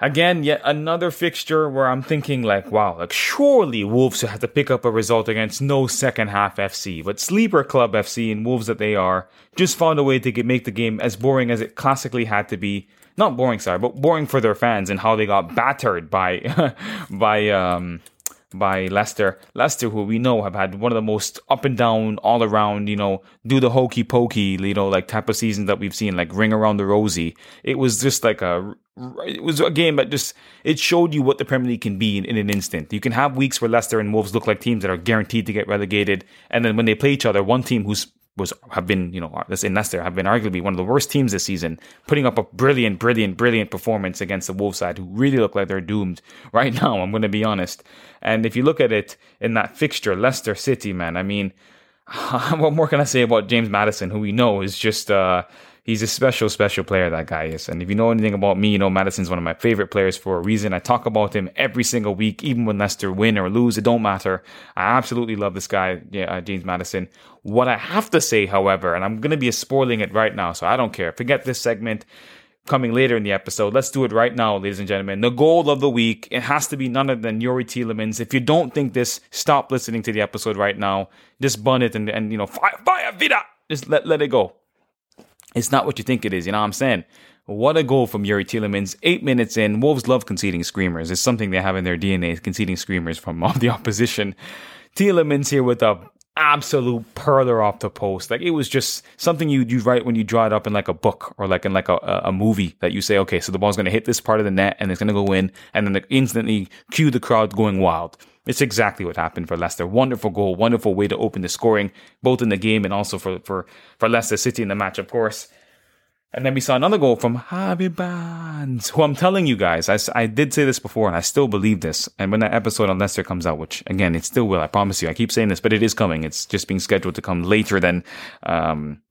again, yet another fixture where I'm thinking like, wow, like surely Wolves have to pick up a result against no second half FC. But Sleeper Club FC and Wolves that they are just found a way to get, make the game as boring as it classically had to be not boring, sorry, but boring for their fans and how they got battered by [laughs] by um by Leicester. Leicester, who we know have had one of the most up and down, all around, you know, do the hokey pokey, you know, like type of season that we've seen, like ring around the rosy. It was just like a, it was a game that just, it showed you what the Premier League can be in, in an instant. You can have weeks where Leicester and Wolves look like teams that are guaranteed to get relegated. And then when they play each other, one team who's was have been you know let's Leicester have been arguably one of the worst teams this season, putting up a brilliant, brilliant, brilliant performance against the Wolves side, who really look like they're doomed [laughs] right now. I'm going to be honest. And if you look at it in that fixture, Leicester City, man, I mean, [laughs] what more can I say about James Maddison, who we know is just uh, he's a special, special player, that guy is. And if you know anything about me, you know Maddison's one of my favorite players for a reason. I talk about him every single week, even when Leicester win or lose, it don't matter. I absolutely love this guy, uh, James Maddison. What I have to say, however, and I'm going to be spoiling it right now, so I don't care. Forget this segment coming later in the episode. Let's do it right now, ladies and gentlemen. The goal of the week, it has to be none other than Youri Tielemans. If you don't think this, stop listening to the episode right now. Just bun it and, and you know, fire, fire, vida! Just let, let it go it's not what you think it is. You know what I'm saying? What a goal from Youri Tielemans. Eight minutes in. Wolves love conceding screamers. It's something they have in their DNA, conceding screamers from [laughs] all the opposition. Tielemans here with a absolute perler off the post. Like it was just something you you write when you draw it up in like a book or like in like a, a movie that you say, okay, so the ball's gonna hit this part of the net and it's gonna go in, and then instantly cue the crowd going wild. It's exactly what happened for Leicester. Wonderful goal, wonderful way to open the scoring, both in the game and also for, for, for Leicester City in the match, of course. And then we saw another goal from Harvey Barnes, who I'm telling you guys, I, I did say this before and I still believe this. And when that episode on Leicester comes out, which again, it still will, I promise you, I keep saying this, but it is coming. It's just being scheduled to come later than, um,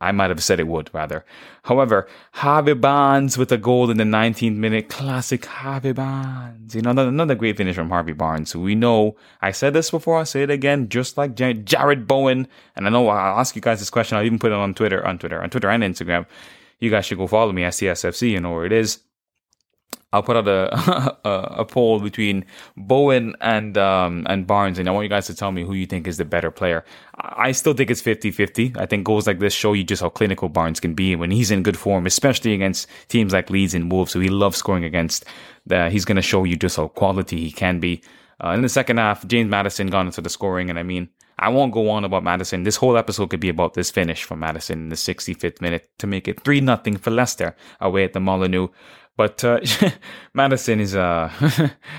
I might have said it would, rather. However, Harvey Barnes with a goal in the 19th minute. Classic Harvey Barnes. You know, another great finish from Harvey Barnes. We know, I said this before, I'll say it again, just like Jarrod Bowen. And I know I'll ask you guys this question. I'll even put it on Twitter, on Twitter, on Twitter and Instagram. You guys should go follow me at CSFC. You know where it is. I'll put out [laughs] a, a, poll between Bowen and um, and Barnes, and I want you guys to tell me who you think is the better player. I still think it's 50-50. I think goals like this show you just how clinical Barnes can be when he's in good form, especially against teams like Leeds and Wolves, who he loves scoring against. Uh, he's going to show you just how quality he can be. Uh, in the second half, James Maddison got into the scoring, and I mean, I won't go on about Maddison. This whole episode could be about this finish from Maddison in the 65th minute to make it 3 0 for Leicester away at the Molineux. But uh, [laughs] Maddison is a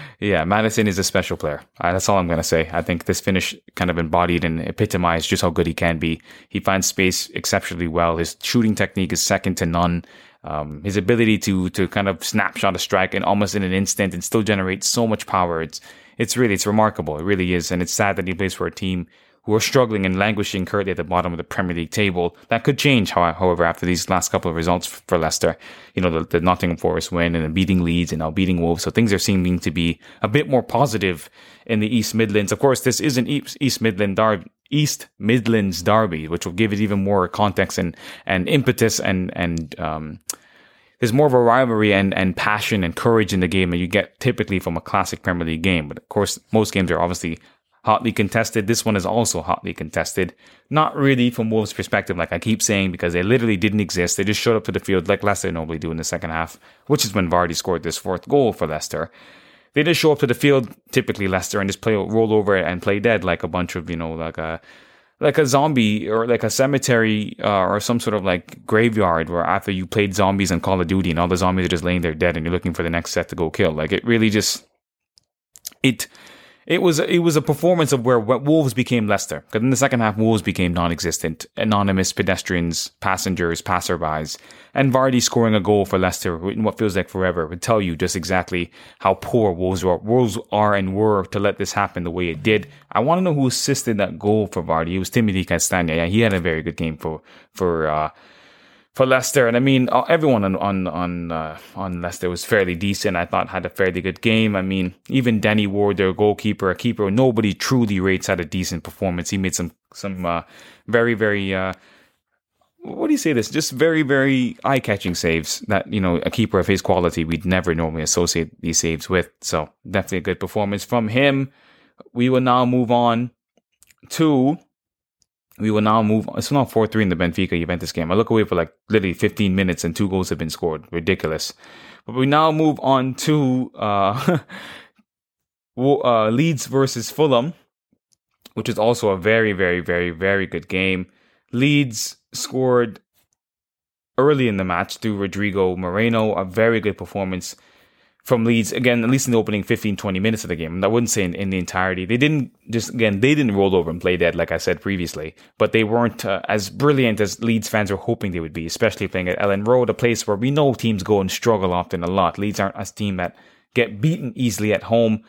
[laughs] yeah, Maddison is a special player. Uh, that's all I'm gonna say. I think this finish kind of embodied and epitomized just how good he can be. He finds space exceptionally well. His shooting technique is second to none. Um, his ability to to kind of snapshot a strike and almost in an instant and still generate so much power. It's it's really it's remarkable. It really is, and it's sad that he plays for a team who are struggling and languishing currently at the bottom of the Premier League table. That could change, however, after these last couple of results for Leicester. You know, the, the Nottingham Forest win and beating Leeds and now beating Wolves. So things are seeming to be a bit more positive in the East Midlands. Of course, this is an East Midland derby. East Midlands derby, which will give it even more context and, and impetus and, and, um, there's more of a rivalry and, and passion and courage in the game that you get typically from a classic Premier League game. But of course, most games are obviously hotly contested. This one is also hotly contested. Not really from Wolves' perspective, like I keep saying, because they literally didn't exist. They just showed up to the field like Leicester normally do in the second half, which is when Vardy scored this fourth goal for Leicester. They just show up to the field, typically Leicester, and just play roll over and play dead like a bunch of, you know, like a like a zombie or like a cemetery uh, or some sort of like graveyard where after you played zombies in Call of Duty and all the zombies are just laying there dead and you're looking for the next set to go kill. Like it really just it it was it was a performance of where Wolves became Leicester. Because in the second half, Wolves became non-existent, anonymous pedestrians, passengers, passerbys, and Vardy scoring a goal for Leicester in what feels like forever would tell you just exactly how poor Wolves are, Wolves are and were to let this happen the way it did. I want to know who assisted that goal for Vardy. It was Timothy Castagna. Yeah, he had a very good game for for. Uh, for Leicester. And I mean, uh, everyone on on on uh, on Leicester was fairly decent. I thought had a fairly good game. I mean, even Danny Ward, their goalkeeper, a keeper nobody truly rates had a decent performance. He made some some uh, very very. Uh, what do you say this? Just very, very eye catching saves that, you know, a keeper of his quality, we'd never normally associate these saves with. So definitely a good performance from him. We will now move on to we will now move. It's now four three in the Benfica Juventus game. I look away for like literally 15 minutes and two goals have been scored. Ridiculous. But we now move on to uh, [laughs] uh, Leeds versus Fulham, which is also a very, very, very, very good game. Leeds scored early in the match through Rodrigo Moreno, a very good performance from Leeds again, at least in the opening 15, 20 minutes of the game. I wouldn't say in, in, the entirety. They didn't just again they didn't roll over and play dead like I said previously, but they weren't uh, as brilliant as Leeds fans were hoping they would be, especially playing at Elland Road, a place where we know teams go and struggle often a lot. Leeds aren't a team that get beaten easily at home.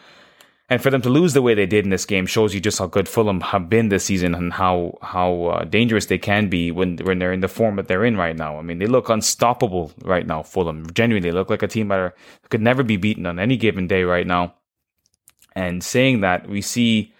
And for them to lose the way they did in this game shows you just how good Fulham have been this season and how how uh, dangerous they can be when when they're in the form that they're in right now. I mean, they look unstoppable right now. Fulham genuinely look like a team that are, could never be beaten on any given day right now. And saying that, we see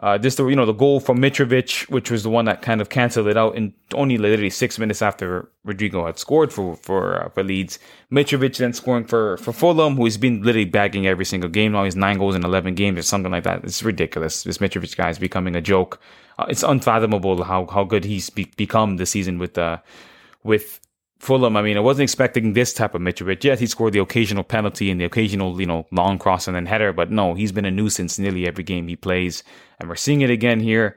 uh, this, the you know, the goal from Mitrovic, which was the one that kind of canceled it out in only literally six minutes after Rodrigo had scored for for uh, for Leeds. Mitrovic then scoring for for Fulham, who has been literally bagging every single game now. He's nine goals in eleven games or something like that. It's ridiculous. This Mitrovic guy is becoming a joke. Uh, it's unfathomable how how good he's be- become this season with uh with Fulham, I mean, I wasn't expecting this type of Mitrovic. Yes, he scored the occasional penalty and the occasional, you know, long cross and then header, but no, he's been a nuisance nearly every game he plays, and we're seeing it again here.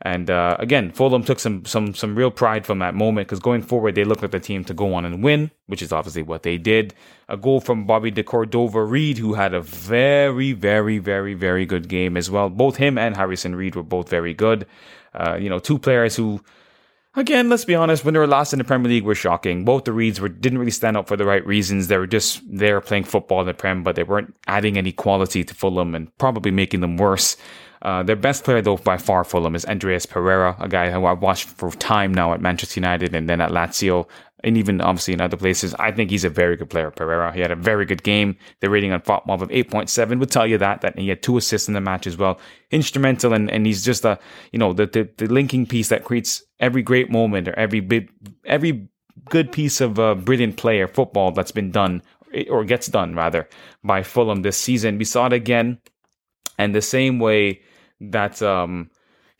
And uh, again, Fulham took some some some real pride from that moment because going forward, they looked like the team to go on and win, which is obviously what they did. A goal from Bobby de Cordova-Reid, who had a very, very, very, very good game as well. Both him and Harrison Reed were both very good. Uh, you know, two players who Again, let's be honest, when they were last in the Premier League were shocking. Both the Reeds were didn't really stand up for the right reasons. They were just there playing football in the Prem, but they weren't adding any quality to Fulham and probably making them worse. Uh, their best player, though, by far, Fulham, is Andreas Pereira, a guy who I've watched for time now at Manchester United and then at Lazio, and even obviously in other places. I think he's a very good player, Pereira. He had a very good game. The rating on FotMob of 8.7 would tell you that, that he had two assists in the match as well. Instrumental, and, and he's just a, you know, the, the, the linking piece that creates every great moment or every big, every good piece of uh, brilliant player football that's been done or gets done rather by Fulham this season. We saw it again, and the same way that um,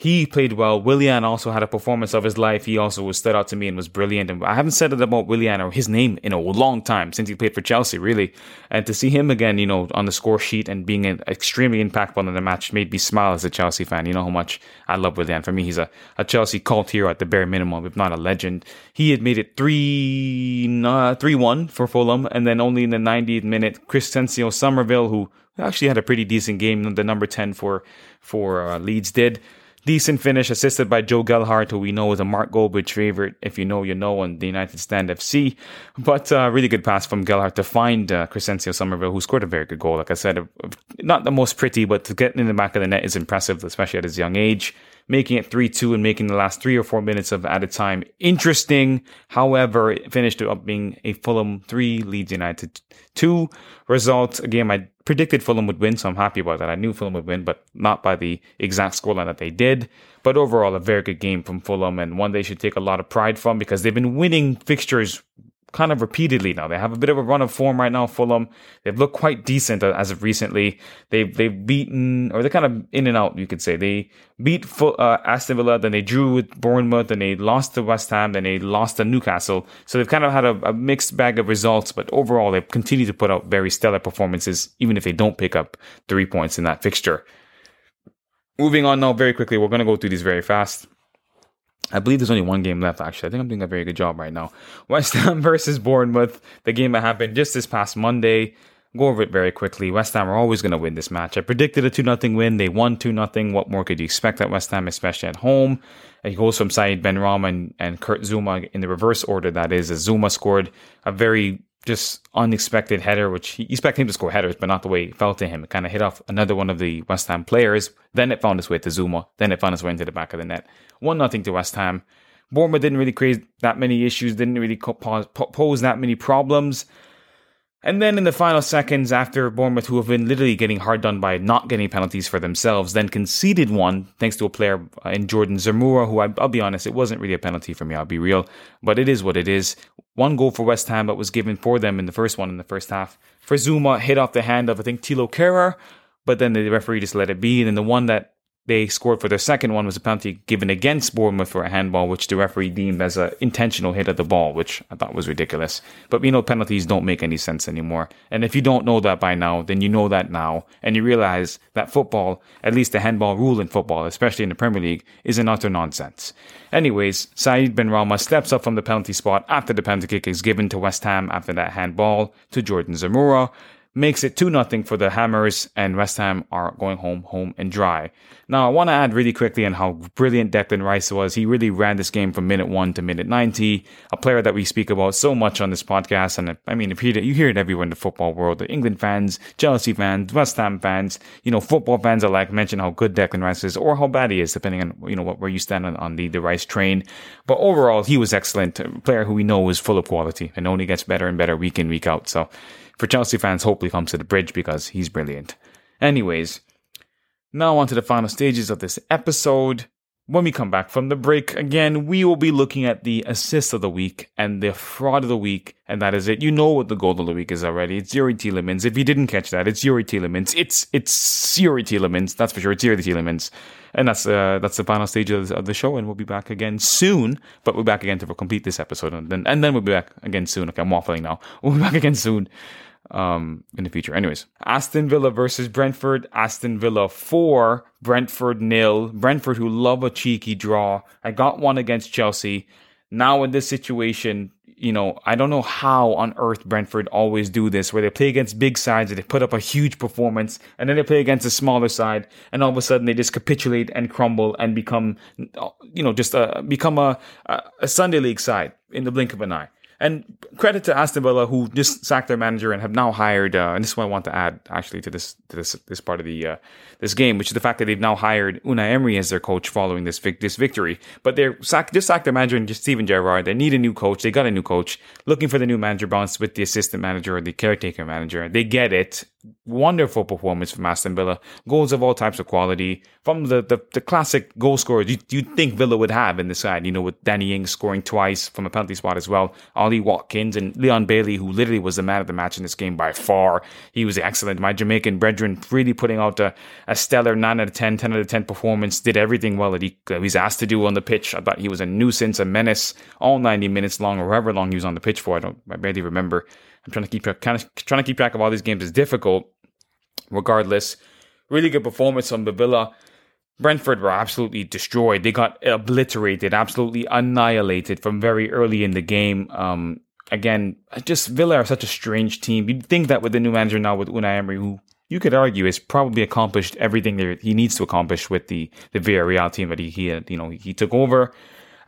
he played well. Willian also had a performance of his life. He also was stood out to me and was brilliant. And I haven't said it about Willian or his name in a long time since he played for Chelsea, really. And to see him again, you know, on the score sheet and being an extremely impactful in the match made me smile as a Chelsea fan. You know how much I love Willian. For me, he's a, a Chelsea cult hero at the bare minimum, if not a legend. He had made it 3 uh, 3 1 for Fulham. And then only in the 90th minute, Crysencio Summerville, who actually had a pretty decent game, the number 10 for, for uh, Leeds did. Decent finish assisted by Joe Gelhardt, who we know is a Mark Goldbridge favorite. If you know, you know on the United Stand FC. But uh, really good pass from Gelhardt to find uh, Crysencio Summerville, who scored a very good goal. Like I said, not the most pretty, but to get in the back of the net is impressive, especially at his young age making it 3-2 and making the last three or four minutes of added time interesting. However, it finished up being a Fulham 3, Leeds United 2 result. Again, I predicted Fulham would win, so I'm happy about that. I knew Fulham would win, but not by the exact scoreline that they did. But overall, a very good game from Fulham and one they should take a lot of pride from because they've been winning fixtures kind of repeatedly now. They have a bit of a run of form right now. Fulham, they've looked quite decent as of recently. They've they've beaten, or they're kind of in and out, you could say. They beat uh, Aston Villa, then they drew with Bournemouth, then they lost to West Ham, then they lost to Newcastle. So they've kind of had a, a mixed bag of results, but overall they've continued to put out very stellar performances, even if they don't pick up three points in that fixture. Moving on now, very quickly, we're going to go through these very fast. I believe there's only one game left, actually. I think I'm doing a very good job right now. [laughs] West Ham [laughs] versus Bournemouth, the game that happened just this past Monday. go over it very quickly. West Ham are always going to win this match. I predicted a 2 0 win. They won 2 0. What more could you expect at West Ham, especially at home? It goes from Said Benrahma and, and Kurt Zouma in the reverse order, that is. As Zouma scored a very just unexpected header, which he expected him to score headers, but not the way it fell to him. It kind of hit off another one of the West Ham players. Then it found its way to Zouma. Then it found its way into the back of the net. 1 nothing to West Ham. Bournemouth didn't really create that many issues, didn't really pose that many problems. And then in the final seconds, after Bournemouth, who have been literally getting hard done by not getting penalties for themselves, then conceded one thanks to a player uh, in Jordan Zemura, who I, will be honest, it wasn't really a penalty for me, I'll be real, but it is what it is. One goal for West Ham, but was given for them in the first one in the first half. For Zouma, hit off the hand of, I think, Thilo Kehrer, but then the referee just let it be. And then the one that they scored for their second one was a penalty given against Bournemouth for a handball, which the referee deemed as an intentional hit at the ball, which I thought was ridiculous. But you know, penalties don't make any sense anymore. And if you don't know that by now, then you know that now, and you realize that football, at least the handball rule in football, especially in the Premier League, is an utter nonsense. Anyways, Saeed Said Benrahma steps up from the penalty spot after the penalty kick is given to West Ham after that handball to Jordan Zemura, makes it 2 0 for the Hammers, and West Ham are going home, home and dry. Now, I want to add really quickly on how brilliant Declan Rice was. He really ran this game from minute 1 to minute 90, a player that we speak about so much on this podcast. And I mean, if you, you hear it everywhere in the football world, the England fans, Chelsea fans, West Ham fans, you know, football fans alike mention how good Declan Rice is or how bad he is, depending on, you know, what, where you stand on, on the, the Rice train. But overall, he was excellent. A player who we know is full of quality and only gets better and better week in, week out. So, for Chelsea fans, hopefully comes to the bridge because he's brilliant. Anyways, now on to the final stages of this episode. When we come back from the break, again, we will be looking at the assist of the week and the fraud of the week, and that is it. You know what the goal of the week is already. It's Youri Tielemans. If you didn't catch that, it's Youri Tielemans. It's it's Youri Tielemans. That's for sure. It's Youri Tielemans. And that's uh, that's the final stage of, of the show, and we'll be back again soon. But we're back again to complete this episode, and then and then we'll be back again soon. Okay, I'm waffling now. [laughs] We'll be back again soon um, in the future. Anyways, Aston Villa versus Brentford. Aston Villa 4, Brentford nil. Brentford, who love a cheeky draw. I got one against Chelsea. Now, in this situation, you know, I don't know how on earth Brentford always do this, where they play against big sides and they put up a huge performance, and then they play against a smaller side, and all of a sudden they just capitulate and crumble and become, you know, just a, become a, a Sunday League side in the blink of an eye. And credit to Aston Villa, who just sacked their manager and have now hired. Uh, and this is what I want to add, actually, to this to this this part of the uh, this game, which is the fact that they've now hired Unai Emery as their coach following this vic- this victory. But they're sack- just sacked their manager and just Steven Gerrard. They need a new coach. They got a new coach. Looking for the new manager bounce with the assistant manager or the caretaker manager. They get it wonderful performance from Aston Villa. Goals of all types of quality from the, the, the classic goal scorers you, you'd think Villa would have in the side, you know, with Danny Ings scoring twice from a penalty spot as well. Ollie Watkins and Leon Bailey, who literally was the man of the match in this game by far. He was excellent. My Jamaican brethren really putting out a, a stellar 9 out of 10, 10 out of 10 performance, did everything well that he, he's asked to do on the pitch. I thought he was a nuisance, a menace, all 90 minutes long or however long he was on the pitch for. I don't, I barely remember. I'm trying to keep kind of trying to keep track of all these games is difficult. Regardless, really good performance from the Villa. Brentford were absolutely destroyed. They got obliterated, absolutely annihilated from very early in the game. Um, again, just Villa are such a strange team. You'd think that with the new manager now, with Unai Emery, who you could argue has probably accomplished everything that he needs to accomplish with the the Villarreal team that he, he you know he took over.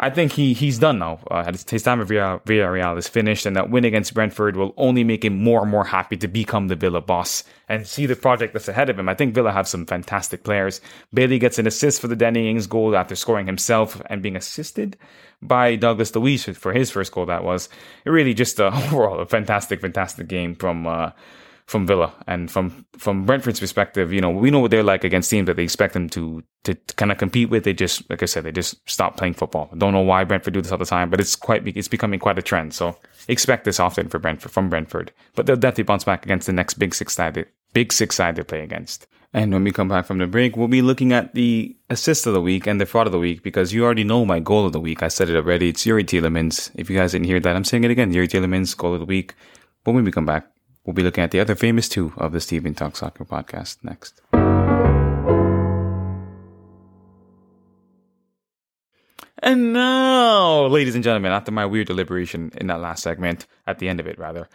I think he he's done now. Uh, his time at Villarreal is finished, and that win against Brentford will only make him more and more happy to become the Villa boss and see the project that's ahead of him. I think Villa have some fantastic players. Bailey gets an assist for the Danny Ings goal after scoring himself and being assisted by Douglas Luiz for his first goal. That was really just a, [laughs] overall a fantastic, fantastic game from. Uh, from Villa and from from Brentford's perspective, you know, we know what they're like against teams that they expect them to to, kind of compete with. They just, like I said, they just stop playing football. I don't know why Brentford do this all the time, but it's quite it's becoming quite a trend. So expect this often for Brentford from Brentford, but they'll definitely bounce back against the next big six side big six side they play against. And when we come back from the break, we'll be looking at the assist of the week and the fraud of the week because you already know my goal of the week. I said it already. It's Youri Tielemans. If you guys didn't hear that, I'm saying it again. Youri Tielemans, goal of the week. But when we come back, We'll be looking at the other famous two of the Steven Talk Soccer podcast next. And now, ladies and gentlemen, after my weird deliberation in that last segment, at the end of it rather,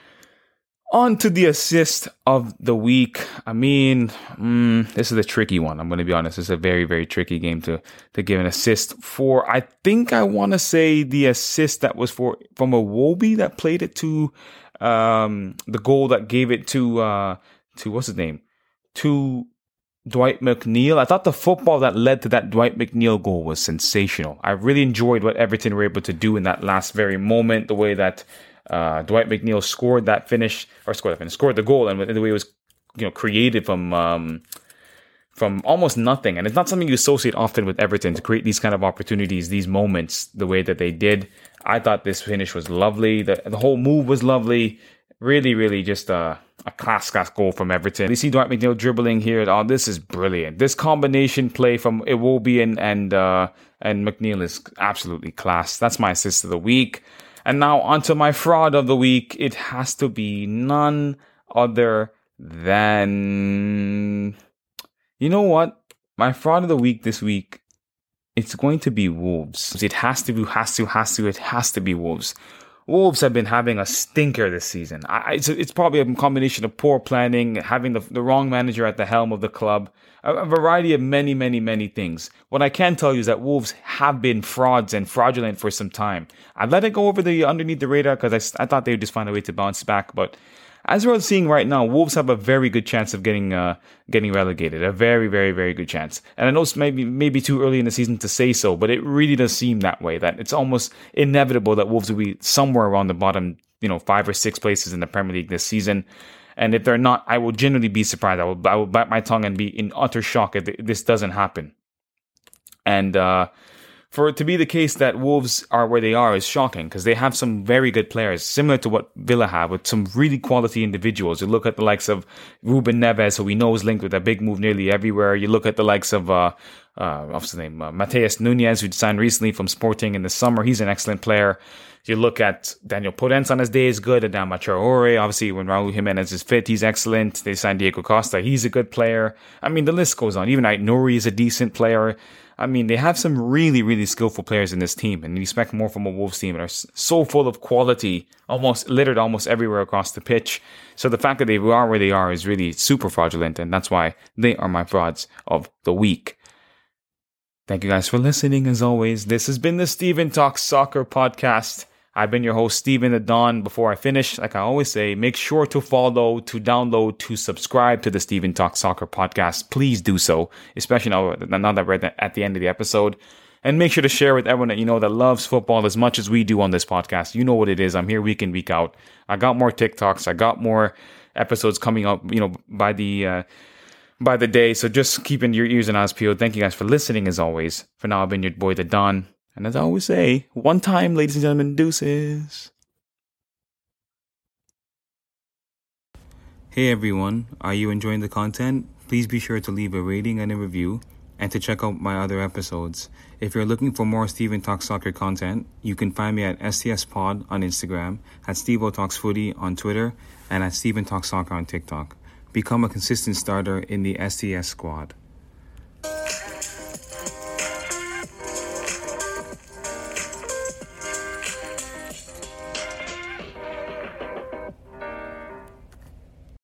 On to the assist of the week. I mean, mm, this is a tricky one. I'm going to be honest. It's a very, very tricky game to to give an assist for. I think I want to say the assist that was for from Iwobi that played it to um, the goal that gave it to uh, to what's his name to Dwight McNeil. I thought the football that led to that Dwight McNeil goal was sensational. I really enjoyed what Everton were able to do in that last very moment. The way that uh, Dwight McNeil scored that finish or scored that finish, scored the goal, and the way it was you know created from. Um, from almost nothing. And it's not something you associate often with Everton to create these kind of opportunities, these moments, the way that they did. I thought this finish was lovely. The, the whole move was lovely. Really, really just a, a class class goal from Everton. You see Dwight McNeil dribbling here. Oh, this is brilliant. This combination play from Iwobi and and, uh, and McNeil is absolutely class. That's my assist of the week. And now onto my fraud of the week. It has to be none other than you know what? My fraud of the week this week, it's going to be Wolves. It has to be, has to, has to, it has to be Wolves. Wolves have been having a stinker this season. I, it's, it's probably a combination of poor planning, having the, the wrong manager at the helm of the club, a, a, variety of many, many, many things. What I can tell you is that Wolves have been frauds and fraudulent for some time. I let it go over the underneath the radar because I, I thought they would just find a way to bounce back, but as we're all seeing right now, Wolves have a very good chance of getting uh, getting relegated. A very, very, very good chance. And I know it's maybe maybe too early in the season to say so, but it really does seem that way. That it's almost inevitable that Wolves will be somewhere around the bottom, you know, five or six places in the Premier League this season. And if they're not, I will genuinely be surprised. I will I will bite my tongue and be in utter shock if this doesn't happen. And uh, for it to be the case that Wolves are where they are is shocking because they have some very good players, similar to what Villa have, with some really quality individuals. You look at the likes of Ruben Neves, who we know is linked with a big move nearly everywhere. You look at the likes of, uh, uh, what's his name, uh, Matheus Nunes, who signed recently from Sporting in the summer. He's an excellent player. You look at Daniel Podence on his day is good. Adama Traore, obviously, when Raul Jimenez is fit, he's excellent. They signed Diego Costa. He's a good player. I mean, the list goes on. Even Aït-Nouri is a decent player. I mean, they have some really, really skillful players in this team, and you expect more from a Wolves team. They're so full of quality, almost littered almost everywhere across the pitch. So the fact that they are where they are is really super fraudulent, and that's why they are my frauds of the week. Thank you guys for listening. As always, this has been the Steven Talks Soccer podcast. I've been your host, Steven the Don. Before I finish, like I always say, make sure to follow, to download, to subscribe to the Steven Talk Soccer podcast. Please do so, especially now, now that we're at the end of the episode. And make sure to share with everyone that you know that loves football as much as we do on this podcast. You know what it is. I'm here week in, week out. I got more TikToks. I got more episodes coming up, you know, by the, uh, by the day. So just keeping your ears and eyes peeled. Thank you guys for listening as always. For now, I've been your boy, the Don. And as I always say, one time, ladies and gentlemen, deuces. Hey everyone, are you enjoying the content? Please be sure to leave a rating and a review and to check out my other episodes. If you're looking for more Steven Talks Soccer content, you can find me at STS Pod on Instagram, at Stevo Talks Footy on Twitter, and at Steven Talks Soccer on TikTok. Become a consistent starter in the STS squad.